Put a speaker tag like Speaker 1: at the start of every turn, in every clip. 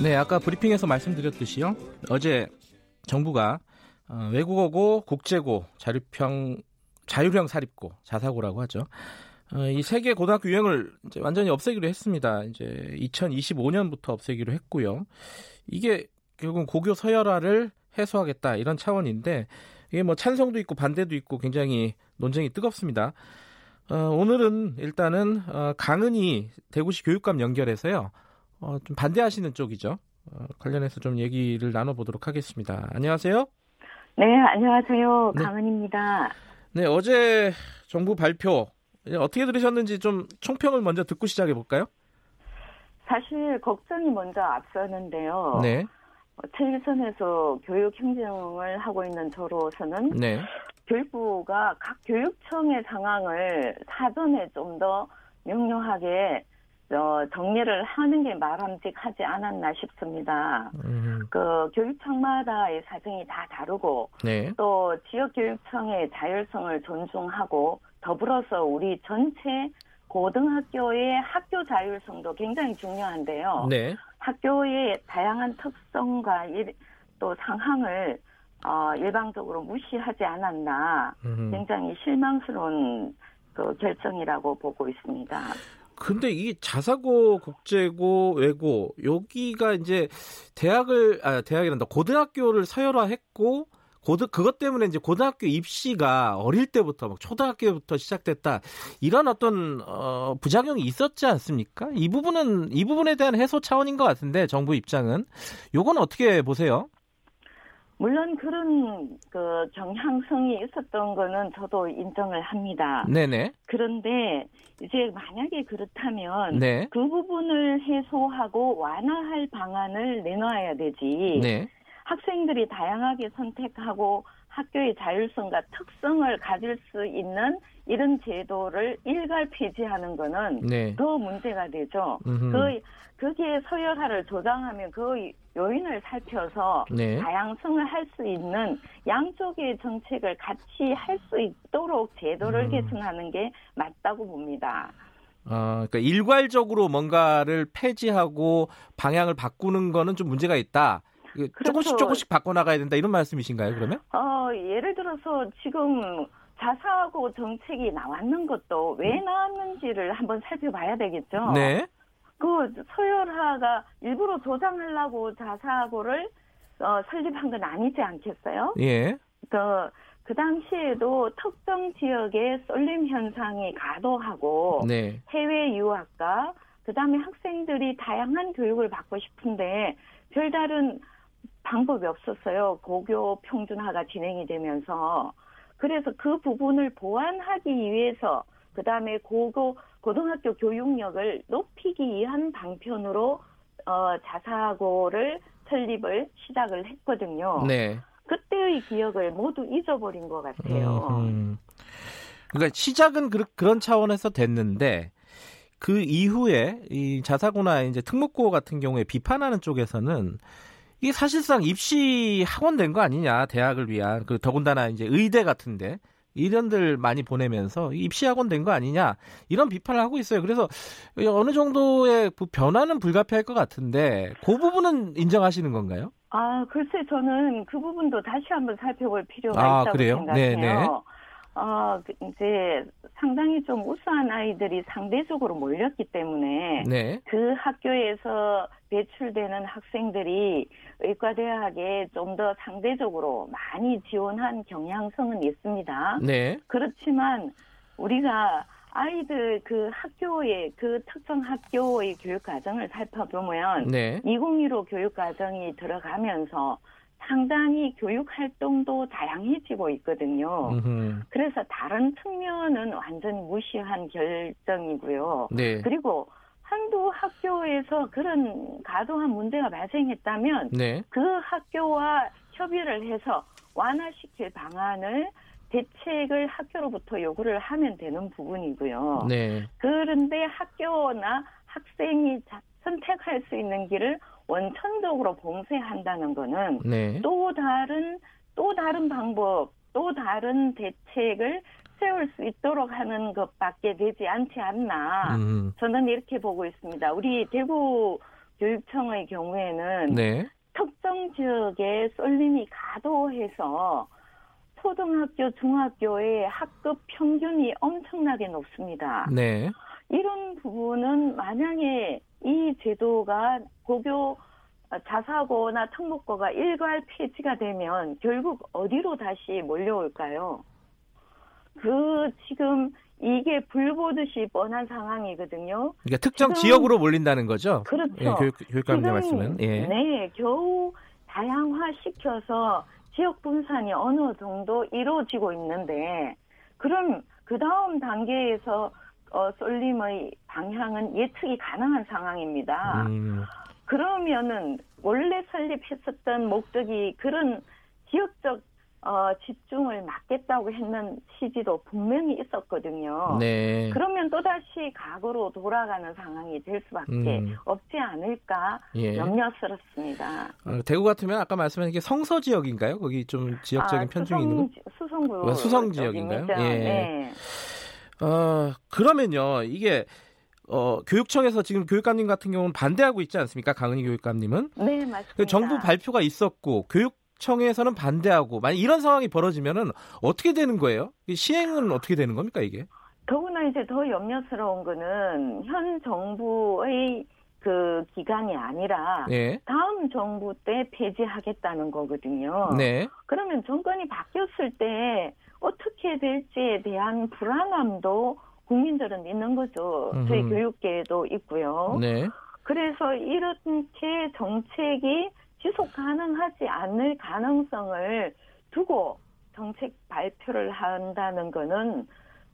Speaker 1: 네, 아까 브리핑에서 말씀드렸듯이요. 어제 정부가 어, 외국어고, 국제고, 자율평, 자율형 사립고, 자사고라고 하죠. 어, 이 세계 고등학교 유형을 이제 완전히 없애기로 했습니다. 이제 2025년부터 없애기로 했고요. 이게 결국 고교 서열화를 해소하겠다 이런 차원인데 이게 뭐 찬성도 있고 반대도 있고 굉장히 논쟁이 뜨겁습니다. 어, 오늘은 일단은 어, 강은희 대구시 교육감 연결해서요. 어, 좀 반대하시는 쪽이죠. 어, 관련해서 좀 얘기를 나눠보도록 하겠습니다. 안녕하세요.
Speaker 2: 네, 안녕하세요. 네. 강은입니다.
Speaker 1: 네, 어제 정부 발표 어떻게 들으셨는지 좀 총평을 먼저 듣고 시작해 볼까요?
Speaker 2: 사실 걱정이 먼저 앞서는데요. 네. 텔레선에서 교육 행정을 하고 있는 저로서는 네. 교육부가 각 교육청의 상황을 사전에 좀 더 명료하게 어, 정리를 하는 게 바람직하지 않았나 싶습니다. 음. 그 교육청마다의 사정이 다 다르고 네. 또 지역 교육청의 자율성을 존중하고 더불어서 우리 전체 고등학교의 학교 자율성도 굉장히 중요한데요. 네. 학교의 다양한 특성과 일, 또 상황을 어, 일방적으로 무시하지 않았나 음. 굉장히 실망스러운 그 결정이라고 보고 있습니다.
Speaker 1: 근데 이 자사고, 국제고, 외고 여기가 이제 대학을 아 대학이란다 고등학교를 서열화했고 고등 그것 때문에 이제 고등학교 입시가 어릴 때부터 막 초등학교부터 시작됐다 이런 어떤 어, 부작용이 있었지 않습니까? 이 부분은 이 부분에 대한 해소 차원인 것 같은데 정부 입장은 요건 어떻게 보세요?
Speaker 2: 물론 그런 그 경향성이 있었던 거는 저도 인정을 합니다.
Speaker 1: 네네.
Speaker 2: 그런데 이제 만약에 그렇다면 네. 그 부분을 해소하고 완화할 방안을 내놔야 되지. 네. 학생들이 다양하게 선택하고 학교의 자율성과 특성을 가질 수 있는 이런 제도를 일괄 폐지하는 거는 네. 더 문제가 되죠. 음흠. 그 거기에 서열화를 조장하면 그 요인을 살펴서 네. 다양성을 할 수 있는 양쪽의 정책을 같이 할 수 있도록 제도를 음. 개선하는 게 맞다고 봅니다.
Speaker 1: 어, 그러니까 일괄적으로 뭔가를 폐지하고 방향을 바꾸는 거는 좀 문제가 있다. 그렇죠. 조금씩 조금씩 바꿔나가야 된다 이런 말씀이신가요? 그러면?
Speaker 2: 어, 예를 들어서 지금 자사고 정책이 나왔는 것도 왜 음. 나왔는지를 한번 살펴봐야 되겠죠. 네. 그 서열화가 일부러 조장하려고 자사고를 어, 설립한 건 아니지 않겠어요? 예. 그, 그 당시에도 특정 지역의 쏠림 현상이 가도하고 네. 해외 유학과 그다음에 학생들이 다양한 교육을 받고 싶은데 별다른 방법이 없었어요. 고교 평준화가 진행이 되면서 그래서 그 부분을 보완하기 위해서 그 다음에 고교 고등학교 교육력을 높이기 위한 방편으로 어, 자사고를 설립을 시작을 했거든요. 네. 그때의 기억을 모두 잊어버린 것 같아요. 음, 음.
Speaker 1: 그러니까 시작은 그, 런 차원에서 됐는데 그 이후에 이 자사고나 이제 특목고 같은 경우에 비판하는 쪽에서는 이게 사실상 입시 학원 된 거 아니냐 대학을 위한 그 더군다나 이제 의대 같은데 이런들 많이 보내면서 입시 학원 된 거 아니냐 이런 비판을 하고 있어요. 그래서 어느 정도의 그 변화는 불가피할 것 같은데 그 부분은 인정하시는 건가요?
Speaker 2: 아 글쎄 저는 그 부분도 다시 한번 살펴볼 필요가 아, 있다고 그래요? 생각해요. 네네. 어, 그 이제 상당히 좀 우수한 아이들이 상대적으로 몰렸기 때문에 네. 그 학교에서 배출되는 학생들이 의과대학에 좀 더 상대적으로 많이 지원한 경향성은 있습니다. 네. 그렇지만 우리가 아이들 그 학교의 그 특정 학교의 교육 과정을 살펴보면 네. 2015 교육 과정이 들어가면서 상당히 교육 활동도 다양해지고 있거든요. 음흠. 그래서 다른 측면은 완전히 무시한 결정이고요. 네. 그리고 한두 학교에서 그런 가도한 문제가 발생했다면 네. 그 학교와 협의를 해서 완화시킬 방안을 대책을 학교로부터 요구를 하면 되는 부분이고요. 네. 그런데 학교나 학생이 선택할 수 있는 길을 원천적으로 봉쇄한다는 것은 네. 또 다른 또 다른 방법, 또 다른 대책을 세울 수 있도록 하는 것밖에 되지 않지 않나. 음. 저는 이렇게 보고 있습니다. 우리 대구 교육청의 경우에는 네. 특정 지역에 쏠림이 가도해서 초등학교, 중학교의 학급 평균이 엄청나게 높습니다. 네. 이런 부분은 만약에 이 제도가 고교 자사고나 특목고가 일괄 폐지가 되면 결국 어디로 다시 몰려올까요? 그 지금 이게 불보듯이 뻔한 상황이거든요.
Speaker 1: 그러니까 특정 지역으로 몰린다는 거죠.
Speaker 2: 그렇죠.
Speaker 1: 예, 교육, 교육감님 말씀은. 예.
Speaker 2: 네, 겨우 다양화시켜서 지역 분산이 어느 정도 이루어지고 있는데 그럼 그 다음 단계에서 어, 쏠림의 방향은 예측이 가능한 상황입니다. 음. 그러면은 원래 설립했었던 목적이 그런 지역적 어, 집중을 막겠다고 했는 취지도 분명히 있었거든요. 네. 그러면 또다시 과거로 돌아가는 상황이 될 수밖에 음. 없지 않을까 예. 염려스럽습니다.
Speaker 1: 어, 대구 같으면 아까 말씀하신 게 성서 지역인가요? 거기 좀 지역적인 아, 편중이 있는 거?
Speaker 2: 수성구.
Speaker 1: 수성 지역인가요? 예. 네. 어, 그러면요, 이게 어, 교육청에서 지금 교육감님 같은 경우는 반대하고 있지 않습니까? 강은희 교육감님은.
Speaker 2: 네, 맞습니다.
Speaker 1: 정부 발표가 있었고 교육청에서는 반대하고 만약 이런 상황이 벌어지면은 어떻게 되는 거예요? 시행은 어떻게 되는 겁니까 이게?
Speaker 2: 더구나 이제 더 염려스러운 거는 현 정부의 그 기간이 아니라 네. 다음 정부 때 폐지하겠다는 거거든요. 네. 그러면 정권이 바뀌었을 때 어떻게 될지에 대한 불안함도 국민들은 있는 거죠. 음흠. 저희 교육계에도 있고요. 네. 그래서 이렇게 정책이 지속 가능하지 않을 가능성을 두고 정책 발표를 한다는 거는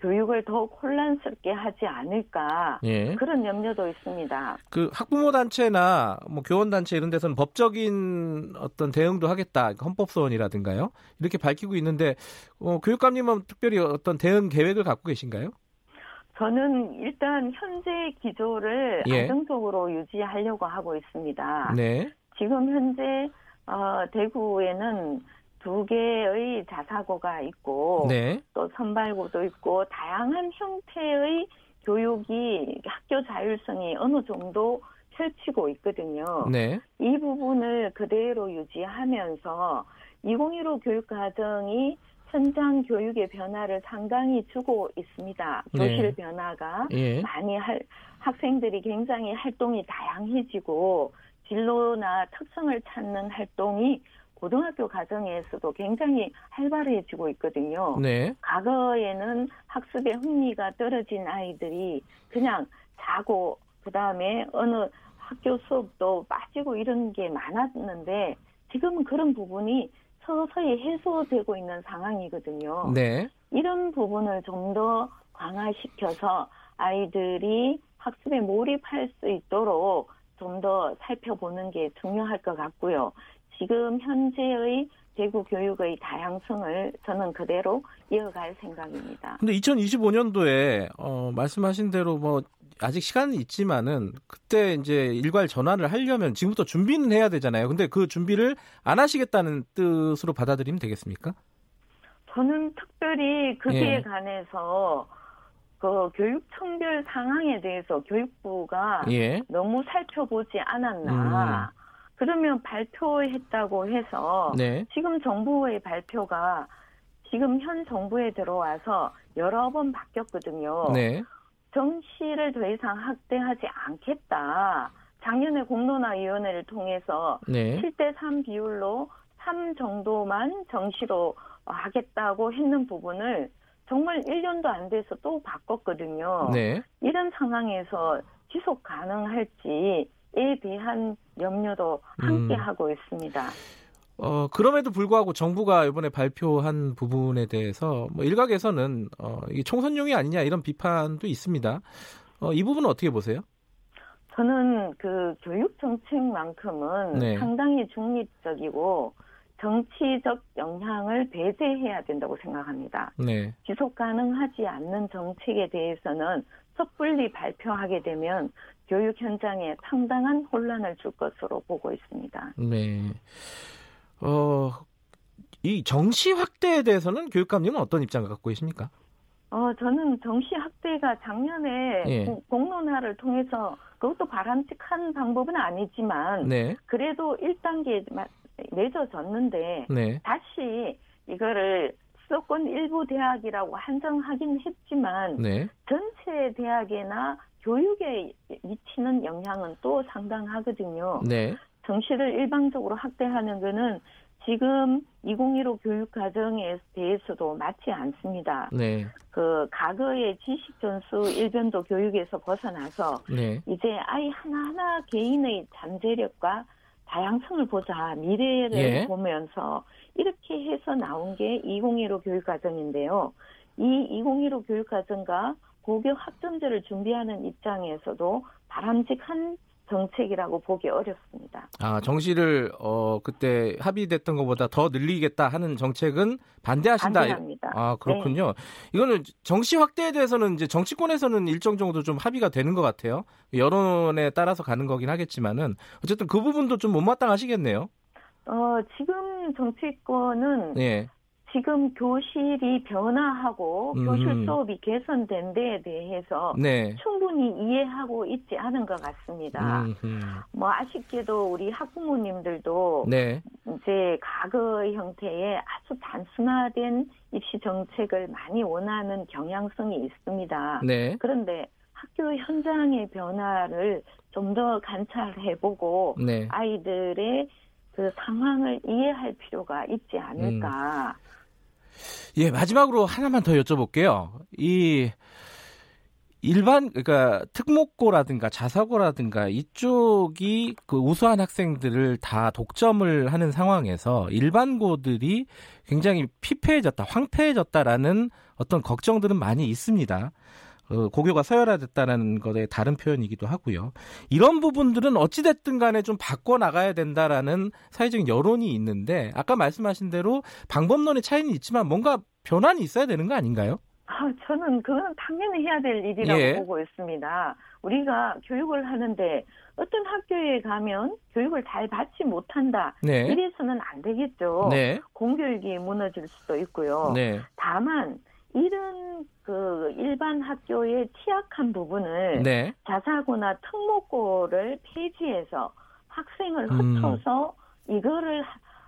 Speaker 2: 교육을 더 혼란스럽게 하지 않을까 예. 그런 염려도 있습니다.
Speaker 1: 그 학부모 단체나 뭐 교원 단체 이런 데서는 법적인 어떤 대응도 하겠다 헌법 소원이라든가요 이렇게 밝히고 있는데 어, 교육감님은 특별히 어떤 대응 계획을 갖고 계신가요?
Speaker 2: 저는 일단 현재 기조를 예. 안정적으로 유지하려고 하고 있습니다. 네. 지금 현재 어, 대구에는 두 개의 자사고가 있고 네. 또 선발고도 있고 다양한 형태의 교육이 학교 자율성이 어느 정도 펼치고 있거든요. 네. 이 부분을 그대로 유지하면서 2015 교육과정이 현장 교육의 변화를 상당히 주고 있습니다. 네. 교실 네. 변화가 예. 많이 할, 학생들이 굉장히 활동이 다양해지고 진로나 특성을 찾는 활동이 고등학교 과정에서도 굉장히 활발해지고 있거든요. 네. 과거에는 학습에 흥미가 떨어진 아이들이 그냥 자고 그다음에 어느 학교 수업도 빠지고 이런 게 많았는데 지금은 그런 부분이 서서히 해소되고 있는 상황이거든요. 네. 이런 부분을 좀 더 강화시켜서 아이들이 학습에 몰입할 수 있도록 좀 더 살펴보는 게 중요할 것 같고요. 지금 현재의 대구 교육의 다양성을 저는 그대로 이어갈 생각입니다.
Speaker 1: 근데 2025년도에 어, 말씀하신 대로 뭐 아직 시간은 있지만은 그때 이제 일괄 전환을 하려면 지금부터 준비는 해야 되잖아요. 근데 그 준비를 안 하시겠다는 뜻으로 받아들이면 되겠습니까?
Speaker 2: 저는 특별히 그기에 예. 관해서 그 교육 청별 상황에 대해서 교육부가 예. 너무 살펴보지 않았나. 음. 그러면 발표했다고 해서 네. 지금 정부의 발표가 지금 현 정부에 들어와서 여러 번 바뀌었거든요. 네. 정시를 더 이상 확대하지 않겠다. 작년에 공론화위원회를 통해서 네. 7대 3 비율로 3 정도만 정시로 하겠다고 했는 부분을 정말 1년도 안 돼서 또 바꿨거든요. 네. 이런 상황에서 지속 가능할지 에 대한 염려도 함께 음. 하고 있습니다.
Speaker 1: 어, 그럼에도 불구하고 정부가 이번에 발표한 부분에 대해서 뭐 일각에서는 어, 이게 총선용이 아니냐 이런 비판도 있습니다. 어, 이 부분은 어떻게 보세요?
Speaker 2: 저는 그 교육 정책만큼은 네. 상당히 중립적이고 정치적 영향을 배제해야 된다고 생각합니다. 네. 지속 가능하지 않는 정책에 대해서는 섣불리 발표하게 되면 교육 현장에 상당한 혼란을 줄 것으로 보고 있습니다.
Speaker 1: 네. 어, 이 정시 확대에 대해서는 교육감님은 어떤 입장을 갖고 계십니까?
Speaker 2: 어, 저는 정시 확대가 작년에 예. 공론화를 통해서 그것도 바람직한 방법은 아니지만 네. 그래도 1단계 맺어졌는데 네. 다시 이거를 수도권 일부 대학이라고 한정하긴 했지만 네. 전체 대학이나 교육에 미치는 영향은 또 상당하거든요. 네. 정시를 일방적으로 확대하는 것은 지금 2015 교육 과정에 대해서도 맞지 않습니다. 네. 그 과거의 지식 전수 일변도 교육에서 벗어나서 네. 이제 아이 하나하나 개인의 잠재력과 다양성을 보자 미래를 예. 보면서 이렇게 해서 나온 게 2015 교육 과정인데요. 이 2015 교육 과정과 고교 학점제를 준비하는 입장에서도 바람직한 정책이라고 보기 어렵습니다.
Speaker 1: 아 정시를 어 그때 합의됐던 것보다 더 늘리겠다 하는 정책은 반대하신다.
Speaker 2: 반대합니다.
Speaker 1: 아 그렇군요. 네. 이거는 정시 확대에 대해서는 이제 정치권에서는 일정 정도 좀 합의가 되는 것 같아요. 여론에 따라서 가는 거긴 하겠지만은 어쨌든 그 부분도 좀 못마땅하시겠네요.
Speaker 2: 어 지금 정치권은 예. 지금 교실이 변화하고 음. 교실 수업이 개선된 데에 대해서 네. 충분히 이해하고 있지 않은 것 같습니다. 음. 뭐 아쉽게도 우리 학부모님들도 네. 이제 과거 형태의 아주 단순화된 입시 정책을 많이 원하는 경향성이 있습니다. 네. 그런데 학교 현장의 변화를 좀 더 관찰해보고 네. 아이들의 그 상황을 이해할 필요가 있지 않을까. 음.
Speaker 1: 예, 마지막으로 하나만 더 여쭤볼게요. 이 일반 그러니까 특목고라든가 자사고라든가 이쪽이 그 우수한 학생들을 다 독점을 하는 상황에서 일반고들이 굉장히 피폐해졌다, 황폐해졌다라는 어떤 걱정들은 많이 있습니다. 어, 고교가 서열화됐다는 것의 다른 표현이기도 하고요. 이런 부분들은 어찌됐든 간에 좀 바꿔나가야 된다라는 사회적인 여론이 있는데 아까 말씀하신 대로 방법론의 차이는 있지만 뭔가 변화는 있어야 되는 거 아닌가요?
Speaker 2: 아, 저는 그건 당연히 해야 될 일이라고 예. 보고 있습니다. 우리가 교육을 하는데 어떤 학교에 가면 교육을 잘 받지 못한다. 네. 이래서는 안 되겠죠. 네. 공교육이 무너질 수도 있고요. 네. 다만 그 일반 학교의 취약한 부분을 네. 자사고나 특목고를 폐지해서 학생을 음. 흩어서 음. 이거를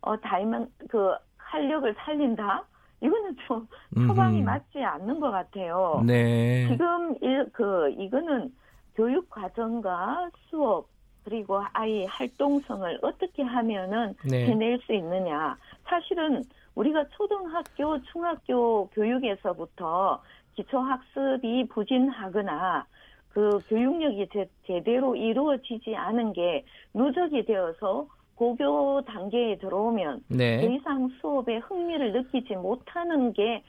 Speaker 2: 어 다이면 그 활력을 살린다. 이거는 좀 처방이 음. 맞지 않는 것 같아요. 네. 지금 일, 그 이거는 교육 과정과 수업 그리고 아이 활동성을 어떻게 하면은 네. 해낼 수 있느냐. 사실은 우리가 초등학교, 중학교 교육에서부터 기초학습이 부진하거나 그 교육력이 제, 제대로 이루어지지 않은 게 누적이 되어서 고교 단계에 들어오면 네. 더 이상 수업에 흥미를 느끼지 못하는 게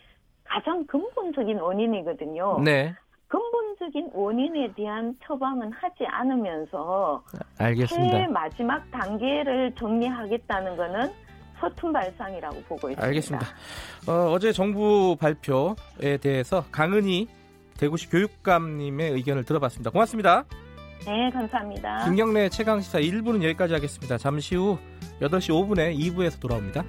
Speaker 2: 가장 근본적인 원인이거든요. 네. 근본적인 원인에 대한 처방은 하지 않으면서
Speaker 1: 알겠습니다.
Speaker 2: 마지막 단계를 정리하겠다는 것은 서툰 발상이라고 보고 있습니다.
Speaker 1: 알겠습니다. 어, 제 정부 발표에 대해서 강은희 대구시 교육감님의 의견을 들어봤습니다. 고맙습니다.
Speaker 2: 네, 감사합니다.
Speaker 1: 김경래 최강시사 1부는 여기까지 하겠습니다. 잠시 후 8시 5분에 2부에서 돌아옵니다.